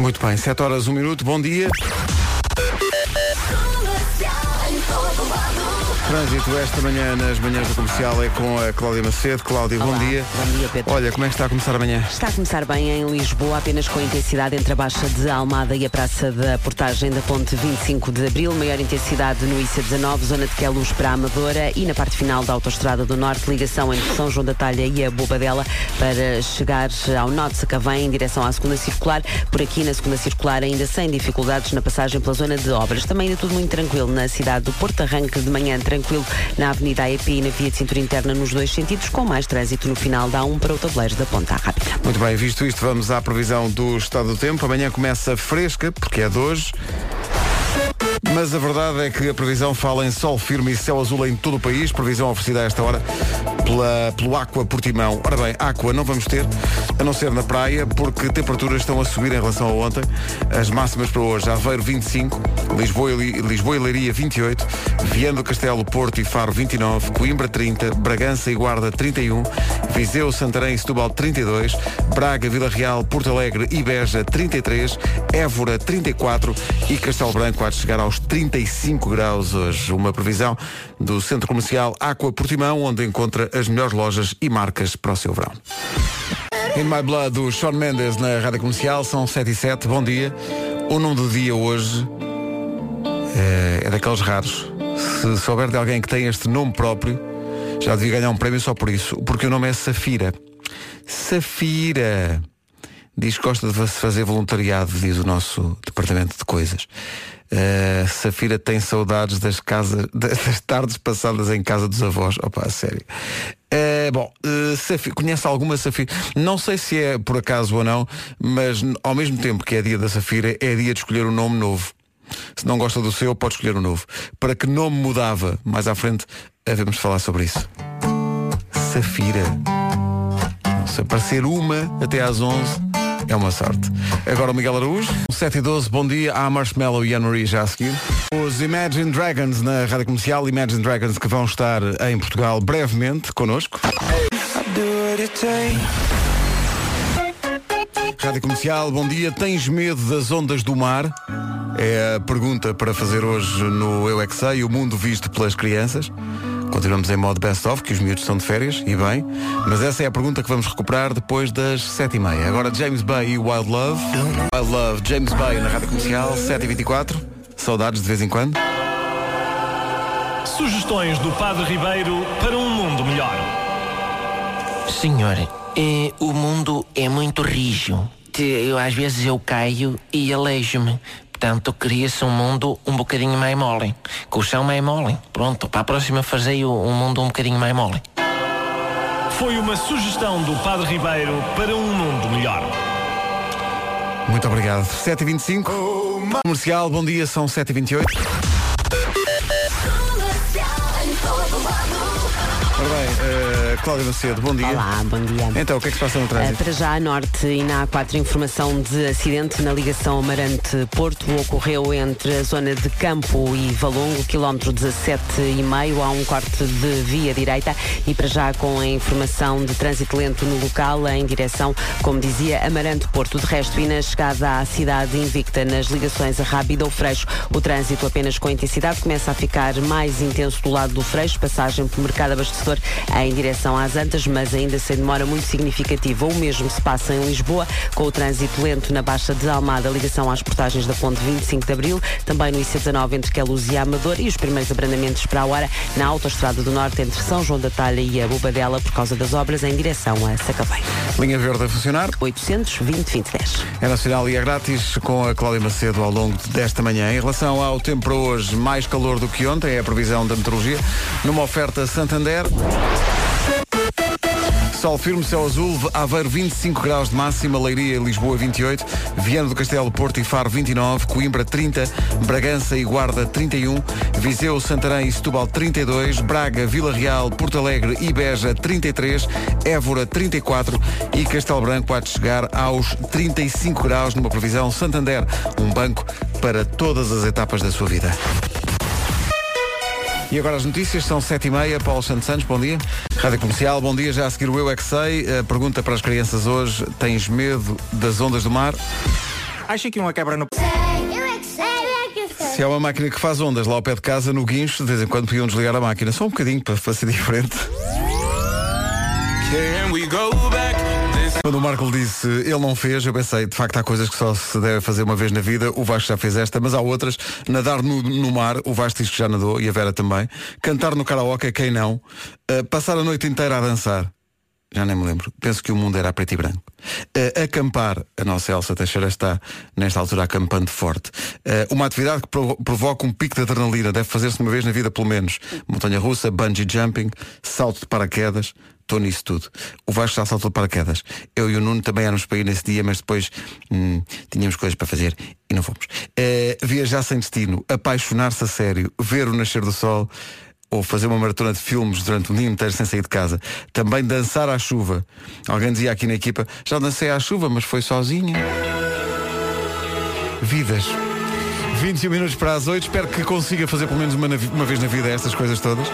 Muito bem, 7 horas, 1 minuto, bom dia. Trânsito esta manhã nas manhãs do comercial é com a Cláudia Macedo. Cláudia, bom Olá, dia. bom dia, Pedro. Olha, como é que está a começar amanhã? Está a começar bem em Lisboa, apenas com intensidade entre a Baixa de Almada e a Praça da Portagem da Ponte 25 de Abril, maior intensidade no IC19, zona de Queluz para a Amadora e na parte final da Autostrada do Norte, ligação entre São João da Talha e a Bobadela para chegar ao Norte Sacavém em direção à segunda circular. Por aqui na segunda circular ainda sem dificuldades na passagem pela zona de obras. Também ainda tudo muito tranquilo na cidade do Porto, arranque de manhã tranquilo na Avenida AEP e na via de cintura interna nos dois sentidos, com mais trânsito no final da 1 para o tabuleiro da Ponta Rápida. Muito bem, visto isto, vamos à previsão do estado do tempo. Amanhã começa fresca, porque é de hoje. Mas a verdade é que a previsão fala em sol firme e céu azul em todo o país. Previsão oferecida a esta hora pela, pelo Aqua Portimão. Ora bem, Aqua não vamos ter, a não ser na praia, porque temperaturas estão a subir em relação a ontem. As máximas para hoje, Aveiro 25, Lisboa e, Lisboa e Leiria 28, Viana do Castelo, Porto e Faro 29, Coimbra 30, Bragança e Guarda 31, Viseu, Santarém e Setúbal 32, Braga, Vila Real, Porto Alegre e Beja 33, Évora 34 e Castelo Branco há de chegar aos 35 graus hoje. Uma previsão do Centro Comercial Aqua Portimão, onde encontra as melhores lojas e marcas para o seu verão. In My Blood, do Sean Mendes na Rádio Comercial, são 7 e 7, bom dia. O nome do dia hoje é, é daqueles raros. Se souber de alguém que tem este nome próprio, já devia ganhar um prémio só por isso, porque o nome é Safira. Safira. Diz que gosta de fazer voluntariado, diz o nosso departamento de coisas. Uh, Safira tem saudades das casas, das tardes passadas em casa dos avós. Opa, a sério. Uh, bom, uh, Safira, conhece alguma Safira? Não sei se é por acaso ou não, mas ao mesmo tempo que é dia da Safira, é dia de escolher um nome novo. Se não gosta do seu, pode escolher um novo. Para que nome mudava? Mais à frente, devemos falar sobre isso. Safira. Se aparecer uma até às 11, é uma sorte. Agora o Miguel Araújo, 7 e 12, bom dia. Há Marshmallow e Anne-Marie já a seguir. Os Imagine Dragons na Rádio Comercial, Imagine Dragons que vão estar em Portugal brevemente connosco. Rádio Comercial, bom dia. Tens medo das ondas do mar? É a pergunta para fazer hoje no Eu é Sei, o mundo visto pelas crianças. Continuamos em modo best-of, que os miúdos estão de férias, e bem. Mas essa é a pergunta que vamos recuperar depois das 7h30. Agora James Bay e Wild Love. Wild Love, James Bay na Rádio Comercial, 7h24. Saudades de vez em quando. Sugestões do Padre Ribeiro para um mundo melhor. Senhor, eh, o mundo é muito rijo. Eu, às vezes eu caio e aleijo-me. Portanto, queria-se um mundo um bocadinho mais mole. Com o chão mais mole. Pronto, para a próxima fazei um mundo um bocadinho mais mole. Foi uma sugestão do Padre Ribeiro para um mundo melhor. Muito obrigado. 7h25. Comercial, bom dia, são 7h28. Ora bem, eh, Cláudia Macedo, bom dia. Olá, bom dia. Então, o que é que se passa no trânsito? para já a norte e na A4 informação de acidente na ligação Amarante-Porto ocorreu entre a zona de Campo e Valongo, quilómetro 17,5, há um corte de via direita e para já com a informação de trânsito lento no local em direção, como dizia, Amarante-Porto. De resto e na chegada à cidade invicta nas ligações a Rábida ou Freixo, o trânsito apenas com intensidade começa a ficar mais intenso do lado do Freixo, passagem pelo mercado abastecedor em direção às Antas, mas ainda sem demora muito significativa. O mesmo se passa em Lisboa, com o trânsito lento na Baixa de Almada, ligação às portagens da Ponte 25 de Abril, também no IC19 entre Queluz e Amador e os primeiros abrandamentos para a hora na Autostrada do Norte entre São João da Talha e a Bobadela por causa das obras em direção a Sacavém. Linha Verde a funcionar. 820 2010. É nacional e é grátis com a Cláudia Macedo ao longo desta manhã. Em relação ao tempo para hoje, mais calor do que ontem, é a previsão da meteorologia. Numa oferta Santander. Sol firme, céu azul, Aveiro 25 graus de máxima, Leiria e Lisboa 28, Viana do Castelo, Porto e Faro 29, Coimbra 30, Bragança e Guarda 31, Viseu, Santarém e Setúbal 32, Braga, Vila Real, Porto Alegre e Beja 33, Évora 34 e Castelo Branco há de chegar aos 35 graus numa previsão Santander, um banco para todas as etapas da sua vida. E agora as notícias são sete e meia. Paulo Santos Santos, bom dia. Rádio Comercial, bom dia. Já a seguir o Eu É Que Sei. A pergunta para as crianças hoje, tens medo das ondas do mar? Acha que uma quebra no... Se há uma máquina que faz ondas lá ao pé de casa, no guincho, de vez em quando podiam desligar a máquina. Só um bocadinho para, para ser diferente. Quando o Marco disse ele não fez, eu pensei, de facto há coisas que só se deve fazer uma vez na vida. O Vasco já fez esta, mas há outras. Nadar no, no mar, o Vasco diz que já nadou e a Vera também. Cantar no karaoke, quem não. Uh, passar a noite inteira a dançar. Já nem me lembro. Penso que o mundo era preto e branco. Uh, acampar, a nossa Elsa Teixeira está nesta altura acampando forte. Uh, uma atividade que provo provoca um pico de adrenalina, deve fazer-se uma vez na vida pelo menos. Montanha russa, bungee jumping, salto de paraquedas, estou nisso tudo. O Vasco já saltou de paraquedas. Eu e o Nuno também éramos para ir nesse dia, mas depois hum, tínhamos coisas para fazer e não fomos. Uh, viajar sem destino, apaixonar-se a sério, ver o nascer do sol ou fazer uma maratona de filmes durante um dia inteiro sem sair de casa. Também dançar à chuva. Alguém dizia aqui na equipa, já dancei à chuva, mas foi sozinha. Vidas. 21 minutos para as 8. Espero que consiga fazer pelo menos uma, uma vez na vida estas coisas todas.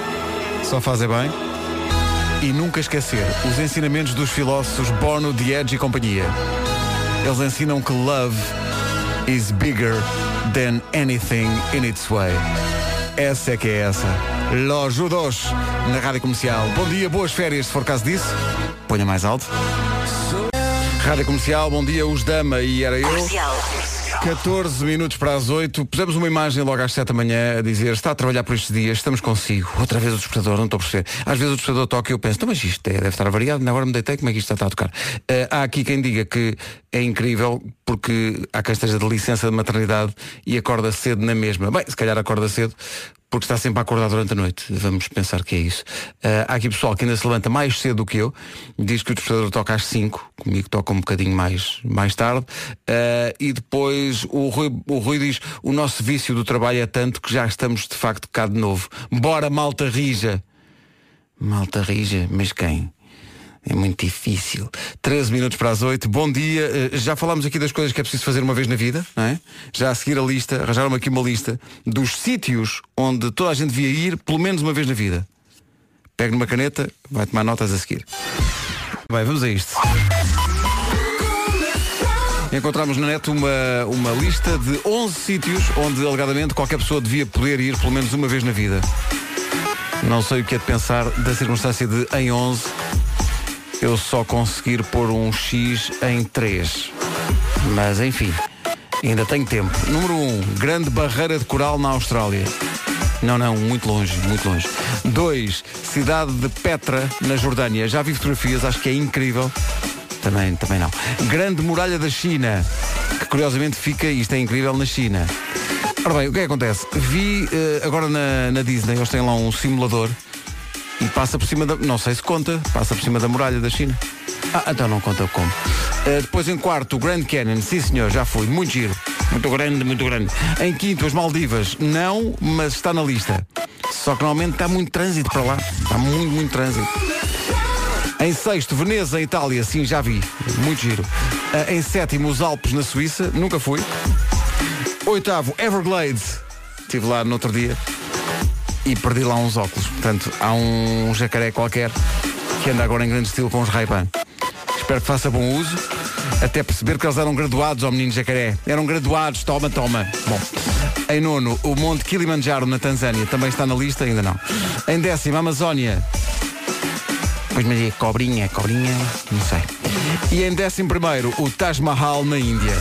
Só fazer bem. E nunca esquecer os ensinamentos dos filósofos Bono, Edge e companhia. Eles ensinam que love is bigger than anything in its way. Essa é que é essa. Los Judos, na Rádio Comercial. Bom dia, boas férias, se for caso disso. Ponha mais alto. Rádio Comercial, bom dia, os Dama e era eu. 14 minutos para as 8. Pusemos uma imagem logo às 7 da manhã a dizer está a trabalhar por estes dias, estamos consigo. Outra vez o despertador, não estou a perceber. Às vezes o despertador toca e eu penso, mas isto é, deve estar variado, na hora me deitei, como é que isto está a tocar? Uh, há aqui quem diga que é incrível porque há quem esteja de licença de maternidade e acorda cedo na mesma. Bem, se calhar acorda cedo porque está sempre a acordar durante a noite. Vamos pensar que é isso. Uh, há aqui pessoal que ainda se levanta mais cedo do que eu, diz que o despertador toca às 5, comigo toca um bocadinho mais, mais tarde, uh, e depois o Rui, o Rui diz o nosso vício do trabalho é tanto que já estamos de facto cá de novo. Bora, malta rija. Malta rija, mas quem? É muito difícil. 13 minutos para as 8. Bom dia. Uh, já falámos aqui das coisas que é preciso fazer uma vez na vida, não é? Já a seguir a lista, arranjaram aqui uma lista dos sítios onde toda a gente devia ir pelo menos uma vez na vida. Pega numa caneta, vai tomar notas a seguir. Bem, vamos a isto. Encontramos na net uma, uma lista de 11 sítios onde alegadamente qualquer pessoa devia poder ir pelo menos uma vez na vida. Não sei o que é de pensar da circunstância de em 11 eu só conseguir pôr um X em 3. Mas enfim, ainda tenho tempo. Número 1, um, grande barreira de coral na Austrália. Não, não, muito longe, muito longe. 2, cidade de Petra, na Jordânia. Já vi fotografias, acho que é incrível. Também, também não. Grande muralha da China, que curiosamente fica, isto é incrível, na China. Ora bem, o que é que acontece? Vi uh, agora na, na Disney, eles têm lá um simulador e passa por cima da. Não sei se conta, passa por cima da muralha da China. Ah, então não conta como. Uh, depois em quarto, o Grand Canyon. Sim senhor, já fui. Muito giro. Muito grande, muito grande. Em quinto, as Maldivas. Não, mas está na lista. Só que normalmente está muito trânsito para lá. Está muito, muito trânsito. Em sexto, Veneza, Itália. Sim, já vi. Muito giro. Uh, em sétimo, os Alpes, na Suíça. Nunca fui. Oitavo, Everglades. Estive lá no outro dia e perdi lá uns óculos. Portanto, há um jacaré qualquer que anda agora em grande estilo com os ray -Ban. Espero que faça bom uso. Até perceber que eles eram graduados ao menino jacaré. Eram graduados, toma, toma. Bom. Em nono, o Monte Kilimanjaro na Tanzânia. Também está na lista, ainda não. Em décimo, Amazónia. Pois mas é cobrinha, cobrinha, não sei. E em décimo primeiro, o Taj Mahal na Índia.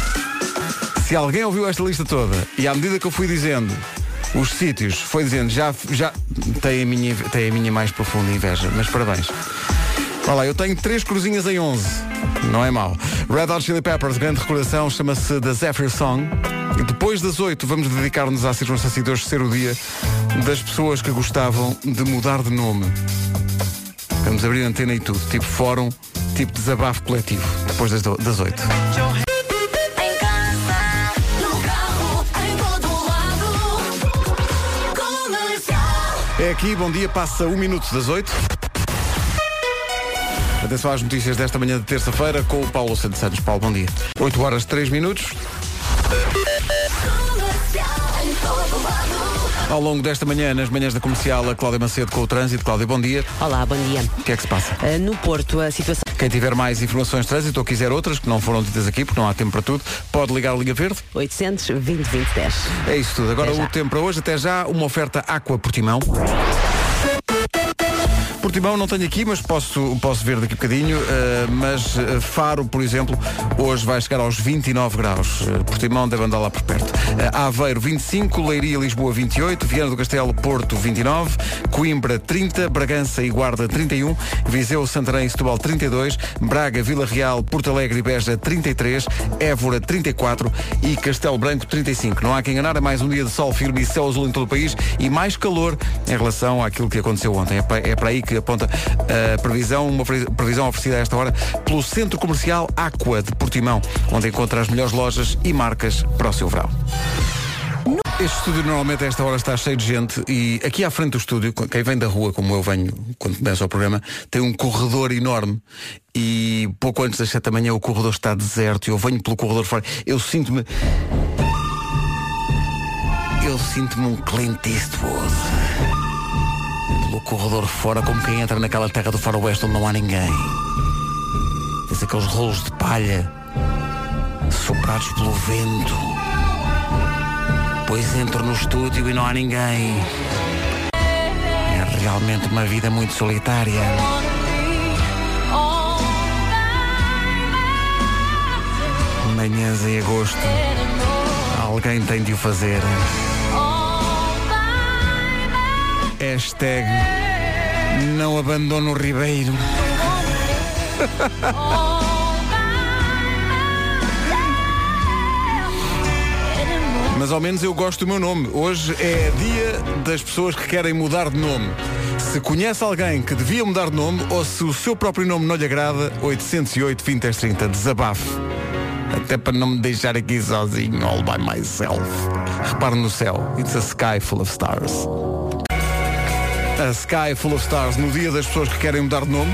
Se alguém ouviu esta lista toda e à medida que eu fui dizendo os sítios, foi dizendo, já, já tem, a minha, tem a minha mais profunda inveja, mas parabéns. Olha lá, eu tenho três cruzinhas em 11. Não é mau. Red Hot Chili Peppers, grande recordação, chama-se The Zephyr Song. Depois das 8 vamos dedicar-nos à circunstância de hoje ser o dia das pessoas que gostavam de mudar de nome. Vamos abrir a antena e tudo, tipo fórum, tipo desabafo coletivo, depois das, das 8. É aqui, bom dia, passa um minuto das oito. Atenção às notícias desta manhã de terça-feira com o Paulo Santos Santos. Paulo, bom dia. 8 horas 3 minutos. Ao longo desta manhã, nas manhãs da comercial, a Cláudia Macedo com o trânsito. Cláudia, bom dia. Olá, bom dia. O que é que se passa? Uh, no Porto, a situação. Quem tiver mais informações de trânsito ou quiser outras que não foram ditas aqui, porque não há tempo para tudo, pode ligar a linha verde. 820 2010. É isso tudo. Agora o tempo para hoje, até já, uma oferta Aqua Portimão. Portimão não tenho aqui, mas posso, posso ver daqui a bocadinho. eh, mas eh, Faro, por exemplo, hoje vai chegar aos 29 graus. Eh, Portimão deve andar lá por perto. Aveiro 25, Leiria, Lisboa 28, Viana do Castelo, Porto 29, Coimbra 30, Bragança e Guarda 31, Viseu, Santarém e Setúbal 32, Braga, Vila Real, Porto Alegre e Beja 33, Évora 34 e Castelo Branco 35. Não há quem enganar, é mais um dia de sol firme e céu azul em todo o país e mais calor em relação àquilo que aconteceu ontem. É para, é para aí que aponta a previsão, uma pre- previsão oferecida a esta hora pelo Centro Comercial Aqua de Portimão, onde encontra as melhores lojas e marcas para o seu verão. Este estúdio normalmente a esta hora está cheio de gente e aqui à frente do estúdio, quem vem da rua, como eu venho quando começa o programa, tem um corredor enorme e pouco antes das 7 da manhã o corredor está deserto e eu venho pelo corredor fora. Eu sinto-me. Eu sinto-me um Clint Eastwood. Corredor fora, como quem entra naquela terra do faroeste onde não há ninguém. Vês aqueles rolos de palha soprados pelo vento. Pois entro no estúdio e não há ninguém. É realmente uma vida muito solitária. Manhãs em agosto. Alguém tem de o fazer. Hashtag não abandono o Ribeiro. Mas ao menos eu gosto do meu nome. Hoje é dia das pessoas que querem mudar de nome. Se conhece alguém que devia mudar de nome ou se o seu próprio nome não lhe agrada, 808 20 10 30, desabafe. Até para não me deixar aqui sozinho, all by myself. Repare no céu. It's a sky full of stars. A Sky Full of Stars no dia das pessoas que querem mudar de nome.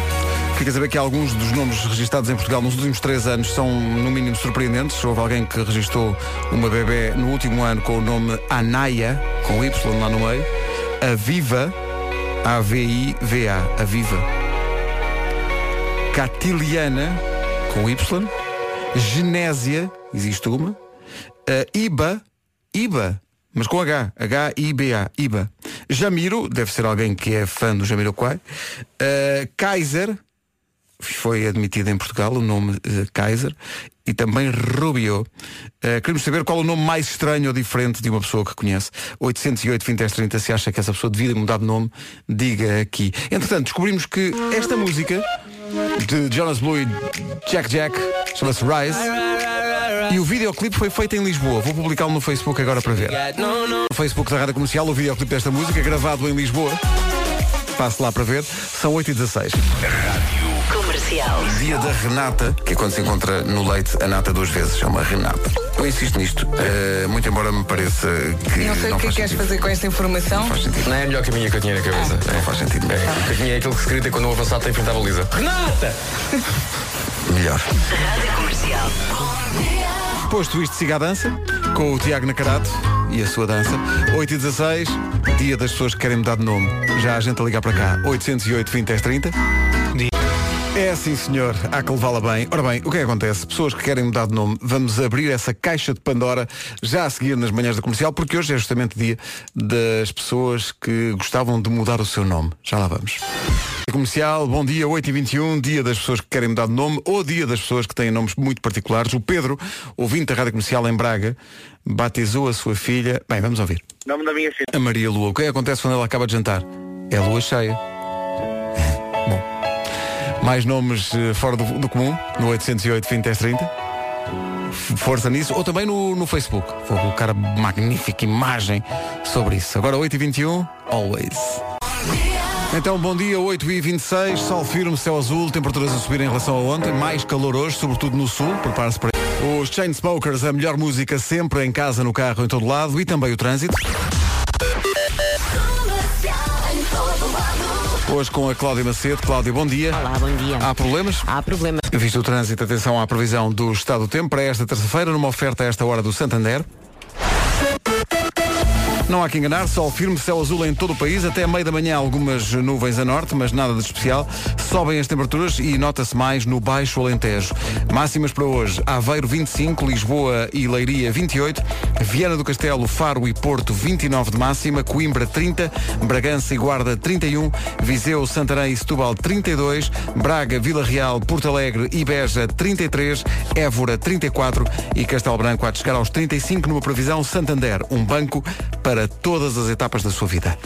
Fica a saber que alguns dos nomes registados em Portugal nos últimos três anos são no mínimo surpreendentes. Houve alguém que registou uma bebê no último ano com o nome Anaya, com Y lá no meio. A Viva, A-V-I-V-A, a Viva. Catiliana, com Y. Genésia, existe uma. A Iba, Iba, mas com H, H-I-B-A, Iba. Jamiro, deve ser alguém que é fã do Jamiroquai. Uh, Kaiser, foi admitido em Portugal o nome uh, Kaiser. E também Rubio. Uh, queremos saber qual o nome mais estranho ou diferente de uma pessoa que conhece. 808 20 10 30, se acha que essa pessoa devia mudar de nome, diga aqui. Entretanto, descobrimos que esta música de Jonas Blue e Jack Jack chama-se Rise. E o videoclipe foi feito em Lisboa. Vou publicá-lo no Facebook agora para ver. No Facebook da Rádio Comercial, o videoclipe desta música, gravado em Lisboa. Passe lá para ver. São 8 e 16 Comercial. Dia da Renata, que é quando se encontra no leite a nata duas vezes. É uma Renata. Eu insisto nisto, eh, muito embora me pareça que. Não sei o que é faz que queres fazer com esta informação. Não faz sentido. Não é a melhor caminha que eu tinha na cabeça. Não faz sentido. É, o caminho é aquele que se grita quando o avançado tem frente à baliza. Renata! Melhor. Rádio Comercial. Posto isto, siga a dança com o Tiago Nacarato e a sua dança. 8 e 16, dia das pessoas que querem mudar de nome. Já a gente a ligar para cá. 808 20 10 30. É sim, senhor. Há que levá-la bem. Ora bem, o que é que acontece? Pessoas que querem mudar de nome, vamos abrir essa caixa de Pandora já a seguir nas manhãs da comercial, porque hoje é justamente dia das pessoas que gostavam de mudar o seu nome. Já lá vamos. Comercial, bom dia, 8h21, dia das pessoas que querem mudar de nome ou dia das pessoas que têm nomes muito particulares. O Pedro, ouvinte da Rádio Comercial em Braga, batizou a sua filha. Bem, vamos ouvir. Nome da minha filha. A Maria Lua. O que é que acontece quando ela acaba de jantar? É a lua cheia. Bom. Mais nomes eh, fora do, do comum, no 808 20 10 30. F- Força nisso. Ou também no, no Facebook. Vou colocar a magnífica imagem sobre isso. Agora 8h21, always. Então, bom dia, 8h26, sol firme, céu azul, temperaturas a subir em relação a ontem, mais calor hoje, sobretudo no sul, prepare-se para Os Chainsmokers, a melhor música sempre, em casa, no carro, em todo lado, e também o trânsito. Hoje com a Cláudia Macedo. Cláudia, bom dia. Olá, bom dia. Há problemas? Há problemas. Visto o trânsito, atenção à previsão do estado do tempo para esta terça-feira, numa oferta a esta hora do Santander. Não há que enganar, sol firme, céu azul em todo o país, até meio da manhã algumas nuvens a norte, mas nada de especial. Sobem as temperaturas e nota-se mais no Baixo Alentejo. Máximas para hoje, Aveiro 25, Lisboa e Leiria 28, Viana do Castelo, Faro e Porto 29 de máxima, Coimbra 30, Bragança e Guarda 31, Viseu, Santarém e Setúbal 32, Braga, Vila Real, Porto Alegre e Beja 33, Évora 34 e Castelo Branco de chegar aos 35 numa previsão Santander, um banco para todas as etapas da sua vida.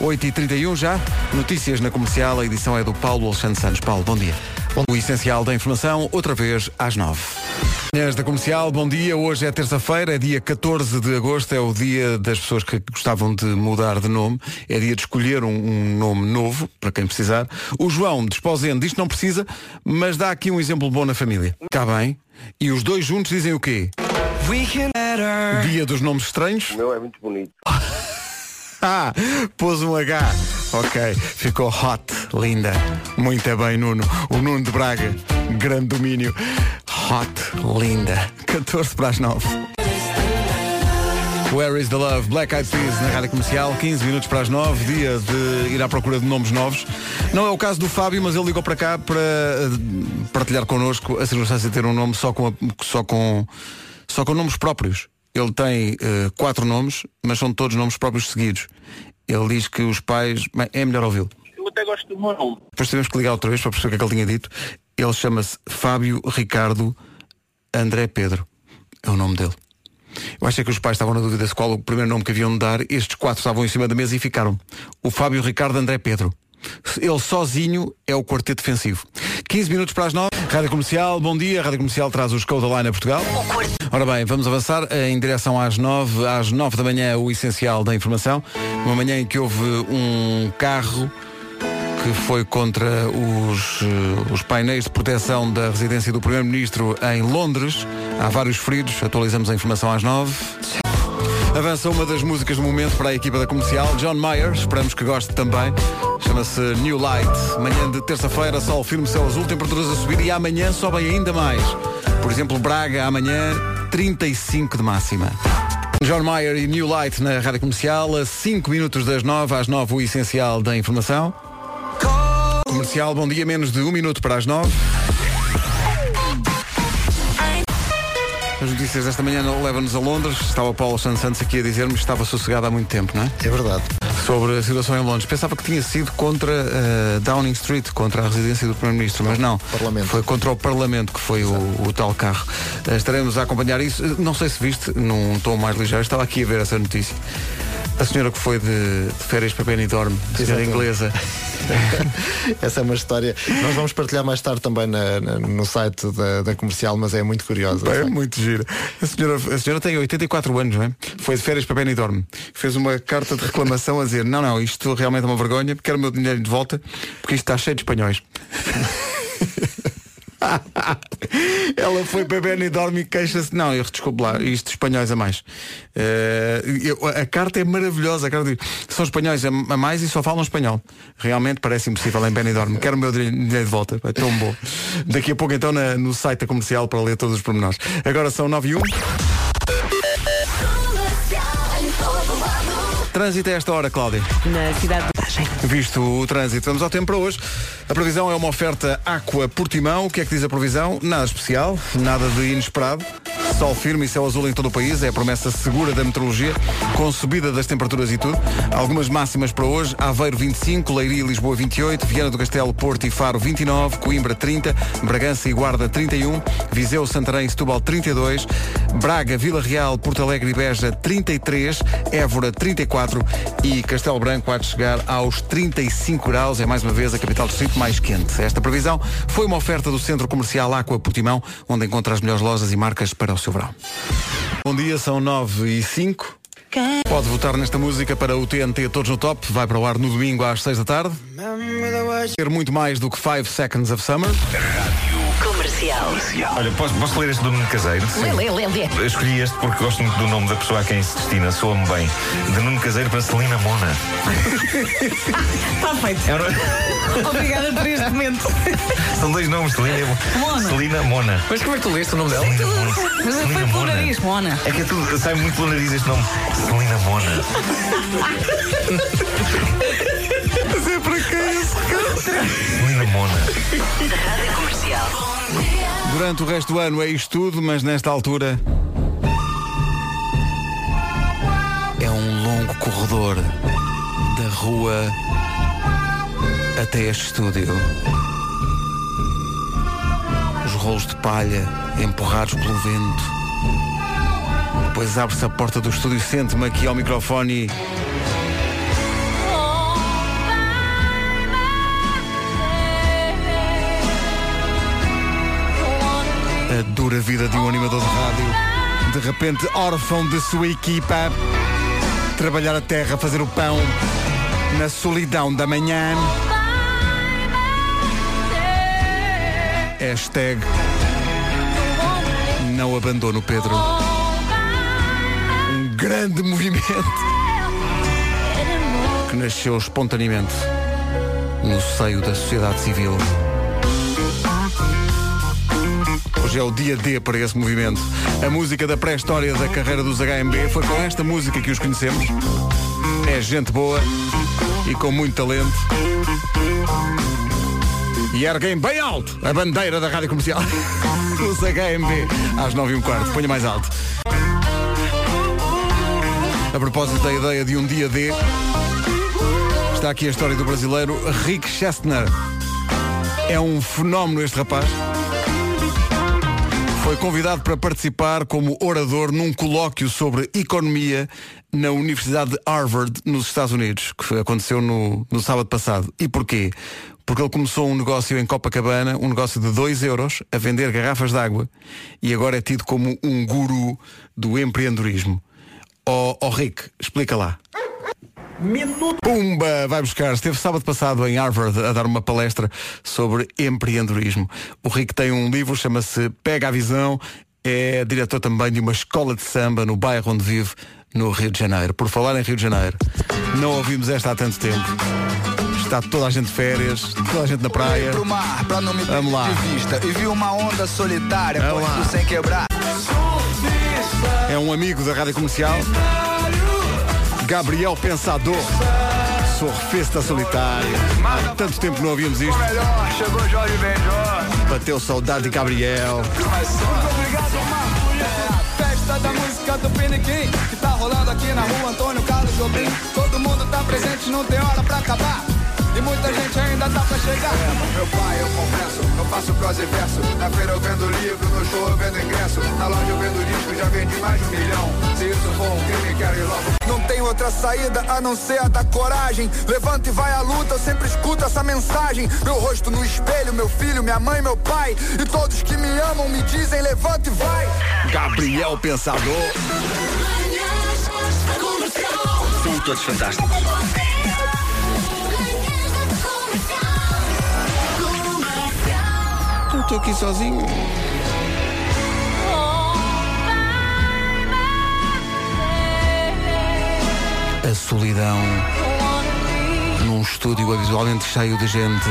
8h31 já, notícias na comercial, a edição é do Paulo Alexandre Santos. Paulo, bom dia. O essencial da informação, outra vez às 9. Manhãs da Comercial, bom dia. Hoje é terça-feira, é dia 14 de agosto, é o dia das pessoas que gostavam de mudar de nome. É dia de escolher um, um nome novo, para quem precisar. O João, desposendo, diz que não precisa, mas dá aqui um exemplo bom na família. Cá bem. E os dois juntos dizem o quê? Dia dos nomes estranhos. O meu é muito bonito. Ah, pôs um H. Ok, ficou hot, linda. Muito bem, Nuno. O Nuno de Braga, grande domínio. Hot, linda. 14 para as 9. Where is the Love? Black Eyed Peas na rádio comercial, 15 minutos para as 9, dia de ir à procura de nomes novos. Não é o caso do Fábio, mas ele ligou para cá para eh, partilhar connosco a circunstância de ter um nome só com, a- só com, só com nomes próprios. Ele tem eh, quatro nomes, mas são todos nomes próprios seguidos. Ele diz que os pais. Bem, é melhor ouvi-lo. Eu até gosto do meu nome. Depois tivemos que ligar outra vez para perceber o que é que ele tinha dito. Ele chama-se Fábio Ricardo André Pedro. É o nome dele. Eu acho é que os pais estavam na dúvida se qual o primeiro nome que haviam de dar. Estes quatro estavam em cima da mesa e ficaram. O Fábio Ricardo André Pedro. Ele sozinho é o quarteto defensivo. 15 minutos para as 9. Rádio Comercial, bom dia. Rádio Comercial traz os Code Line a Portugal. Ora bem, vamos avançar em direção às 9. Às 9 da manhã, o essencial da informação. Uma manhã em que houve um carro que foi contra os, eh, os painéis de proteção da residência do Primeiro-Ministro em Londres. Há vários feridos. Atualizamos a informação às 9. Avança uma das músicas do momento para a equipa da comercial, John Mayer, esperamos que goste também. Chama-se New Light. Manhã de terça-feira, sol firme, céu azul, temperaturas a subir e amanhã sobem ainda mais. Por exemplo, Braga, amanhã 35 de máxima. John Mayer e New Light na rádio comercial, a 5 minutos das 9 às 9, o essencial da informação. Comercial, bom dia, menos de um minuto para as 9. As notícias desta manhã levam-nos a Londres. Estava o Paulo Santos Santos aqui a dizer-me que estava sossegado há muito tempo, não é? É verdade. Sobre a situação em Londres. Pensava que tinha sido contra eh, Downing Street, contra a residência do Primeiro-Ministro, mas não. Parlamento. Foi contra o Parlamento que foi o, o tal carro. Eh, estaremos a acompanhar isso. Eh, Não sei se viste, num tom mais ligeiro, estava aqui a ver essa notícia. A senhora que foi de, de férias para Benidorm, a senhora Exatamente. inglesa. Essa é uma história. Nós vamos partilhar mais tarde também na- na- no site da, da comercial, mas é muito curiosa. É muito giro. A senhora, a senhora tem 84 anos, não é? Foi de férias para Benidorm. Fez uma carta de reclamação a dizer não, não, isto realmente é uma vergonha, quero o meu dinheiro de volta, porque isto está cheio de espanhóis. Ela foi para Benidorm e queixa-se. Não, eu desculpe lá, isto espanhóis a mais. Eh, eu- a carta é maravilhosa. A carta diz, são espanhóis a, a mais e só falam espanhol. Realmente parece impossível em Benidorm. Quero o meu dinheiro de volta. É tão bom. Daqui a pouco então na- no site comercial para ler todos os pormenores. Agora são 9 e 1. Trânsito a esta hora, Cláudia. Na cidade de Visto o trânsito, vamos ao tempo para hoje. A previsão é uma oferta Aqua Portimão. O que é que diz a previsão? Nada especial, nada de inesperado. Sol firme e céu azul em todo o país. É a promessa segura da meteorologia, com subida das temperaturas e tudo. Algumas máximas para hoje. Aveiro 25, Leiria e Lisboa 28, Viana do Castelo, Porto e Faro 29, Coimbra 30, Bragança e Guarda 31, Viseu, Santarém e Setúbal 32, Braga, Vila Real, Porto Alegre e Beja 33, Évora 34 e Castelo Branco há de chegar aos 35 graus. É mais uma vez a capital do distrito mais quente. Esta previsão foi uma oferta do Centro Comercial Aqua Portimão, onde encontra as melhores lojas e marcas para o seu verão. Bom dia, são 9 e 5. Pode votar nesta música para o TNT Todos no Top. Vai para o ar no domingo às 6 da tarde. Ter muito mais do que 5 Seconds of Summer. Comercial. Comercial. Olha, posso, posso ler este do Nuno Caseiro? Lê, lê, lê, lê. Eu escolhi este porque gosto muito do nome da pessoa a quem se destina, soa-me bem. De Nuno Caseiro para Celina Mona. Está feito. É um- Obrigada por este momento. São dois nomes, Celina e Mona. Celina Mona. Mas como é que tu leste o nome dela? Celina Mona. Mas Celina foi pelo Mona. nariz, Mona. É que é tudo, sai muito pelo nariz este nome. Celina Mona. Mona. Rádio Comercial. Durante o resto do ano é isto tudo, mas nesta altura é um longo corredor da rua até este estúdio. Os rolos de palha empurrados pelo vento. Depois abre-se a porta do estúdio, sente-me aqui ao microfone e dura vida de um animador de rádio. De repente, órfão de sua equipa. Trabalhar a terra, fazer o pão. Na solidão da manhã. Hashtag Não abandono Pedro. Um grande movimento que nasceu espontaneamente no seio da sociedade civil. Hoje é o dia D para esse movimento. A música da pré-história da carreira dos HMB foi com esta música que os conhecemos. É gente boa e com muito talento. E erguem bem alto a bandeira da rádio comercial. Os HMB às 9 e um quarto. Ponha mais alto. A propósito da ideia de um dia D, está aqui a história do brasileiro Rick Chestner. É um fenómeno este rapaz. Foi convidado para participar como orador num colóquio sobre economia na Universidade de Harvard, nos Estados Unidos, que aconteceu no, no sábado passado. E porquê? Porque ele começou um negócio em Copacabana, um negócio de 2 euros, a vender garrafas de água, e agora é tido como um guru do empreendedorismo. Ó oh, Rick, explica lá. Pumba, vai buscar. Esteve sábado passado em Harvard a dar uma palestra sobre empreendedorismo. O Rick tem um livro, chama-se Pega a Visão. É diretor também de uma escola de samba no bairro onde vive, no Rio de Janeiro. Por falar em Rio de Janeiro, não ouvimos esta há tanto tempo. Está toda a gente de férias, toda a gente na praia. pro mar pra não me Vamos lá. perder de vista E vi uma onda solitária sem quebrar É um amigo da rádio comercial. Gabriel Pensador. Surfista solitário. Há tanto tempo não ouvíamos isto. Melhor, chegou Jorge Benjor Bateu saudade de Gabriel. Muito obrigado, Marco É festa da música do Piniquim Que tá rolando aqui na rua Antônio Carlos Jobim Todo mundo tá presente, não tem hora pra acabar e muita gente ainda tá pra chegar. Meu pai, eu confesso, eu faço prosa e verso. Na feira eu vendo livro, no show eu vendo ingresso. Na loja eu vendo disco, já vendi mais de um milhão. Se isso for um crime, quero ir logo. Não tem outra saída a não ser a da coragem. Levanta e vai à luta, eu sempre escuto essa mensagem. Meu rosto no espelho, meu filho, minha mãe, meu pai. E todos que me amam me dizem levanta e vai. Gabriel Pensador. São todos fantásticos. Estou aqui sozinho. A solidão num estúdio habitualmente cheio de gente.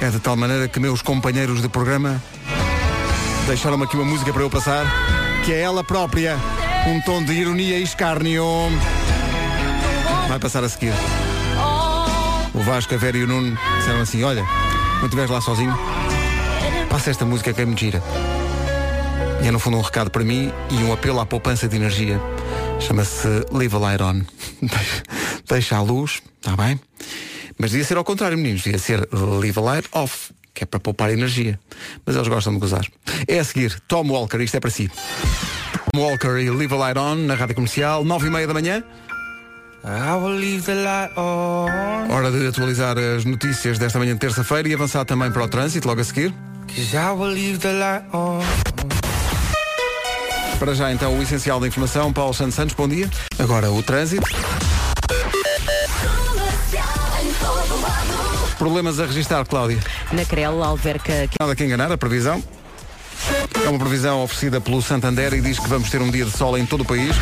É de tal maneira que meus companheiros de programa deixaram-me aqui uma música para eu passar, que é ela própria, um tom de ironia e escárnio. Vai passar a seguir. O Vasco, a Vera e o Nuno disseram assim, olha, quando estiveres lá sozinho, passa esta música que é muito gira. E é no fundo um recado para mim e um apelo à poupança de energia. Chama-se Leave a Light On. Deixa a luz, está bem? Mas devia ser ao contrário, meninos. Devia ser Leave a Light Off, que é para poupar energia. Mas eles gostam de gozar. É a seguir, Tom Walker, isto é para si. Tom Walker e Leave a Light On na Rádio Comercial, nove e meia da manhã. Hora de atualizar as notícias desta manhã de terça-feira e avançar também para o trânsito logo a seguir. Para já então o essencial da informação, Paulo Santos Santos, bom dia. Agora o trânsito. Problemas a registrar, Cláudia? Na Crel, Alverca. Nada que enganar, a previsão. É uma previsão oferecida pelo Santander e diz que vamos ter um dia de sol em todo o país.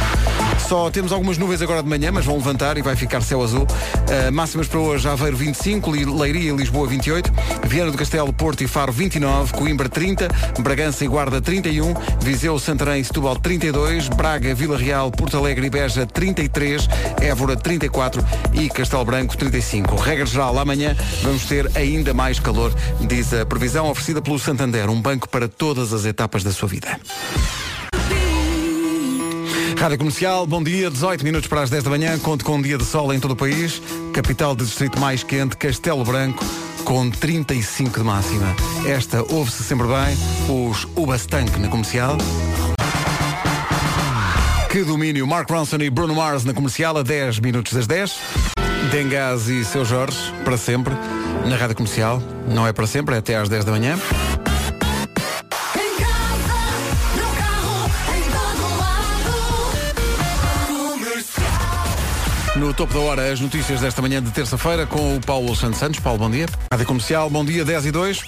Só temos algumas nuvens agora de manhã, mas vão levantar e vai ficar céu azul. Uh, máximas para hoje, Aveiro 25, Leiria e Lisboa 28, Viana do Castelo, Porto e Faro 29, Coimbra 30, Bragança e Guarda 31, Viseu, Santarém e Setúbal 32, Braga, Vila Real, Porto Alegre e Beja 33, Évora 34 e Castelo Branco 35. Regra geral, amanhã vamos ter ainda mais calor, diz a previsão oferecida pelo Santander, um banco para todas as etapas da sua vida. Rádio Comercial, bom dia, 18 minutos para as 10 da manhã, conto com um dia de sol em todo o país, capital de distrito mais quente, Castelo Branco, com 35 de máxima. Esta ouve-se sempre bem, os Ubastank na comercial. Que domínio, Mark Ronson e Bruno Mars na comercial a 10 minutos das 10. Dengaz e seu Jorge, para sempre, na rádio comercial. Não é para sempre, é até às 10 da manhã. No topo da hora, as notícias desta manhã de terça-feira com o Paulo Santos Santos. Paulo, bom dia. Rádio Comercial, bom dia, 10 e 2.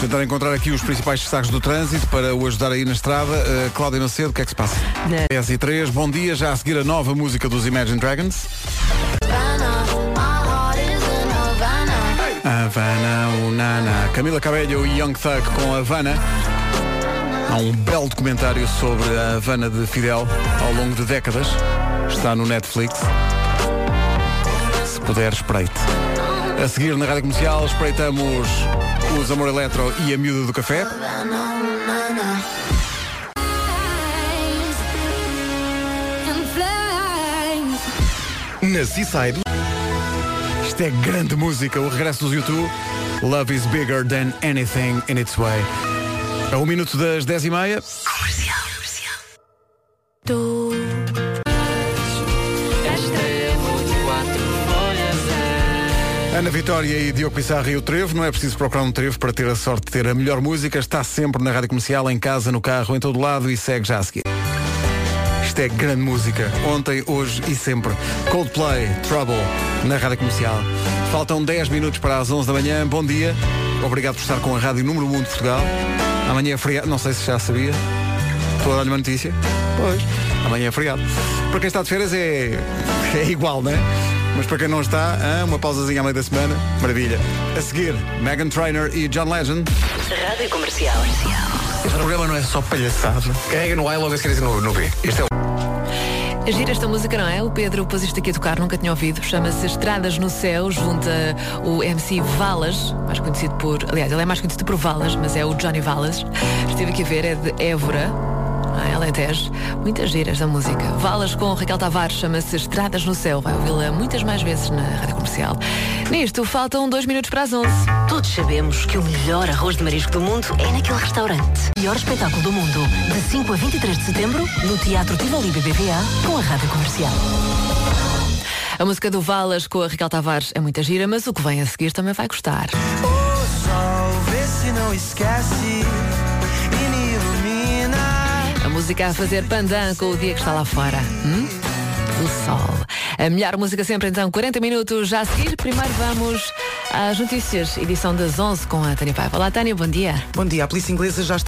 Tentar encontrar aqui os principais destaques do trânsito para o ajudar aí na estrada. Uh, Cláudia Macedo, o que é que se passa? Na... 10 e 3, bom dia, já a seguir a nova música dos Imagine Dragons. Havana, Unana. Camila Cabello e Young Thug com Havana. Há um belo documentário sobre a Havana de Fidel ao longo de décadas. Está no Netflix. Se puder, espreite. A seguir na Rádio Comercial, espreitamos os Amor Eletro e a Miúda do Café. Na Seaside. Isto é grande música, o regresso dos YouTube. Love is bigger than anything in its way. A um minuto das 10 e meia. Comercial. Comercial. Tu. Ana Vitória e Diogo Pissarra e o Trevo. Não é preciso procurar um trevo para ter a sorte de ter a melhor música. Está sempre na rádio comercial, em casa, no carro, em todo lado e segue já a seguir. Isto é grande música. Ontem, hoje e sempre. Coldplay, Trouble, na rádio comercial. Faltam 10 minutos para as 11 da manhã. Bom dia. Obrigado por estar com a Rádio Número 1 de Portugal. Amanhã é feriado. Não sei se já sabia. Estou a dar-lhe uma notícia. Pois. Amanhã é feriado. Para quem está de férias é, é igual, não é? Mas para quem não está, ah, uma pausazinha à meio da semana, maravilha. A seguir, Megan Trainor e John Legend. Rádio Comercial. Este programa não é só palhaçada. Carrega no A e logo a seguir no, no B. Este é o. Gira esta música, não é? O Pedro pôs isto aqui a tocar, nunca tinha ouvido. Chama-se Estradas no Céu, junta o MC Valas, mais conhecido por. Aliás, ele é mais conhecido por Valas, mas é o Johnny Valas. Estive aqui a ver, é de Évora. Ah, Alentejo. Muitas giras da música. Valas com Raquel Tavares, chama-se Estradas no Céu. Vai ouvi-la muitas mais vezes na rádio comercial. Nisto, faltam dois minutos para as 11. Todos sabemos que o melhor arroz de marisco do mundo é naquele restaurante. Melhor espetáculo do mundo. De 5 a 23 de setembro, no Teatro Tivoli BBVA, com a Rádio Comercial. A música do Valas com a Raquel Tavares é muita gira, mas o que vem a seguir também vai gostar. Vê se não esquece música a fazer pandan com o dia que está lá fora. Hum? O sol. A melhor música sempre, então, 40 minutos já a seguir. Primeiro vamos às notícias, edição das 11 com a Tânia Paiva. Olá, Tânia, bom dia. Bom dia. A polícia inglesa já está